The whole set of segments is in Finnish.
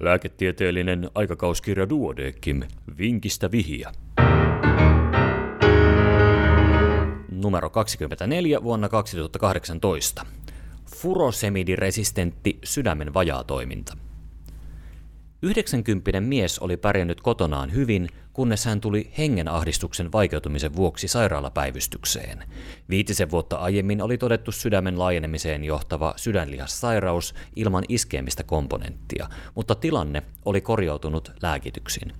Lääketieteellinen aikakauskirja Duodekim, vinkistä vihiä. Numero 24 vuonna 2018. Furosemidi-resistentti sydämen vajaatoiminta. 90 mies oli pärjännyt kotonaan hyvin, kunnes hän tuli hengenahdistuksen vaikeutumisen vuoksi sairaalapäivystykseen. Viitisen vuotta aiemmin oli todettu sydämen laajenemiseen johtava sydänlihassairaus ilman iskemistä komponenttia, mutta tilanne oli korjautunut lääkityksin.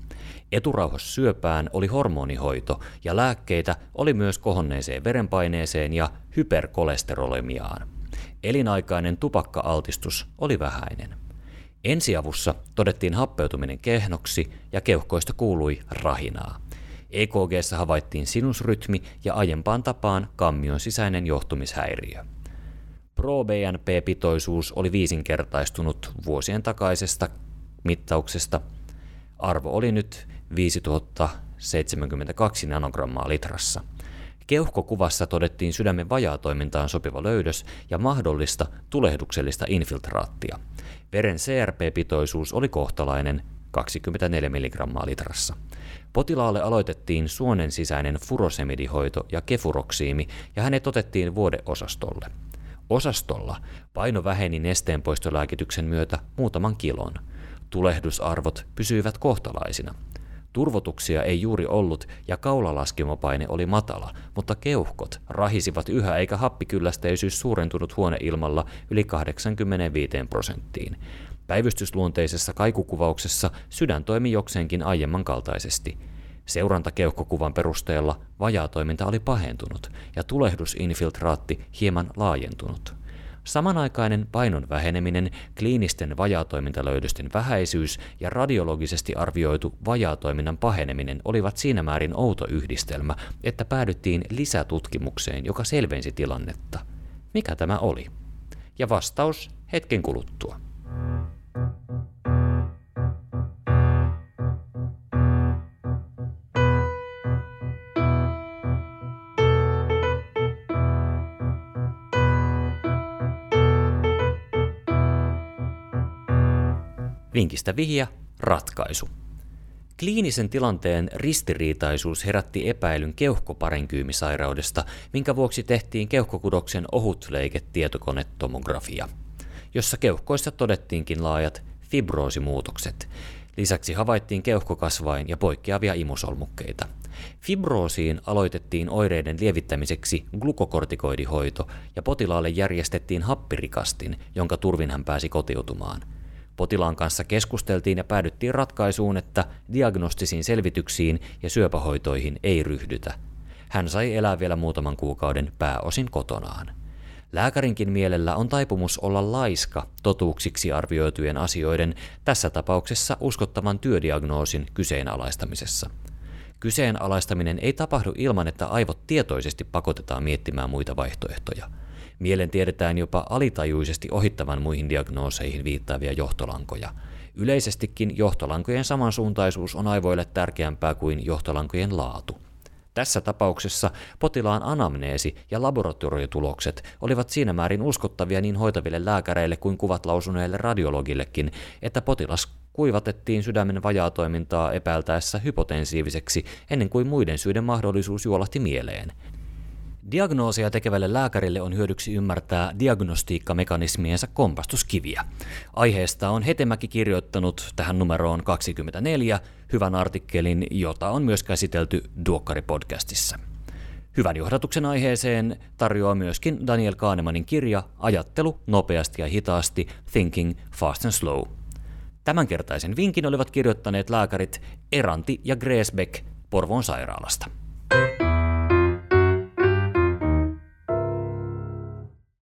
Eturauhassyöpään oli hormonihoito ja lääkkeitä oli myös kohonneeseen verenpaineeseen ja hyperkolesterolemiaan. Elinaikainen tupakka-altistus oli vähäinen. Ensiavussa todettiin happeutuminen kehnoksi ja keuhkoista kuului rahinaa. EKG havaittiin sinusrytmi ja aiempaan tapaan kammion sisäinen johtumishäiriö. Pro-BNP-pitoisuus oli viisinkertaistunut vuosien takaisesta mittauksesta. Arvo oli nyt 5072 nanogrammaa litrassa. Keuhkokuvassa todettiin sydämen vajaatoimintaan sopiva löydös ja mahdollista tulehduksellista infiltraattia. Veren CRP-pitoisuus oli kohtalainen 24 mg litrassa. Potilaalle aloitettiin suonen sisäinen furosemidihoito ja kefuroksiimi ja hänet otettiin vuodeosastolle. Osastolla paino väheni nesteenpoistolääkityksen myötä muutaman kilon. Tulehdusarvot pysyivät kohtalaisina – Turvotuksia ei juuri ollut ja kaulalaskimopaine oli matala, mutta keuhkot rahisivat yhä eikä happikyllästeisyys suurentunut huoneilmalla yli 85 prosenttiin. Päivystysluonteisessa kaikukuvauksessa sydän toimi jokseenkin aiemman kaltaisesti. Seurantakeuhkokuvan perusteella vajaatoiminta oli pahentunut ja tulehdusinfiltraatti hieman laajentunut. Samanaikainen painon väheneminen, kliinisten vajaatoimintalöydösten vähäisyys ja radiologisesti arvioitu vajaatoiminnan paheneminen olivat siinä määrin outo yhdistelmä, että päädyttiin lisätutkimukseen, joka selvensi tilannetta. Mikä tämä oli? Ja vastaus hetken kuluttua. Vinkistä vihja, ratkaisu. Kliinisen tilanteen ristiriitaisuus herätti epäilyn keuhkoparenkyymisairaudesta, minkä vuoksi tehtiin keuhkokudoksen ohutleiketietokonetomografia, jossa keuhkoissa todettiinkin laajat fibroosimuutokset. Lisäksi havaittiin keuhkokasvain ja poikkeavia imusolmukkeita. Fibroosiin aloitettiin oireiden lievittämiseksi glukokortikoidihoito ja potilaalle järjestettiin happirikastin, jonka turvin hän pääsi kotiutumaan – Potilaan kanssa keskusteltiin ja päädyttiin ratkaisuun, että diagnostisiin selvityksiin ja syöpähoitoihin ei ryhdytä. Hän sai elää vielä muutaman kuukauden pääosin kotonaan. Lääkärinkin mielellä on taipumus olla laiska totuuksiksi arvioitujen asioiden, tässä tapauksessa uskottavan työdiagnoosin kyseenalaistamisessa. Kyseenalaistaminen ei tapahdu ilman, että aivot tietoisesti pakotetaan miettimään muita vaihtoehtoja – Mielen tiedetään jopa alitajuisesti ohittavan muihin diagnooseihin viittaavia johtolankoja. Yleisestikin johtolankojen samansuuntaisuus on aivoille tärkeämpää kuin johtolankojen laatu. Tässä tapauksessa potilaan anamneesi ja laboratoriotulokset olivat siinä määrin uskottavia niin hoitaville lääkäreille kuin kuvat lausuneille radiologillekin, että potilas kuivatettiin sydämen vajaatoimintaa epäiltäessä hypotensiiviseksi ennen kuin muiden syiden mahdollisuus juolahti mieleen. Diagnoosia tekevälle lääkärille on hyödyksi ymmärtää diagnostiikkamekanismiensa kompastuskiviä. Aiheesta on Hetemäki kirjoittanut tähän numeroon 24 hyvän artikkelin, jota on myös käsitelty Duokkari-podcastissa. Hyvän johdatuksen aiheeseen tarjoaa myöskin Daniel Kahnemanin kirja Ajattelu nopeasti ja hitaasti Thinking Fast and Slow. Tämänkertaisen vinkin olivat kirjoittaneet lääkärit Eranti ja Gresbeck Porvoon sairaalasta.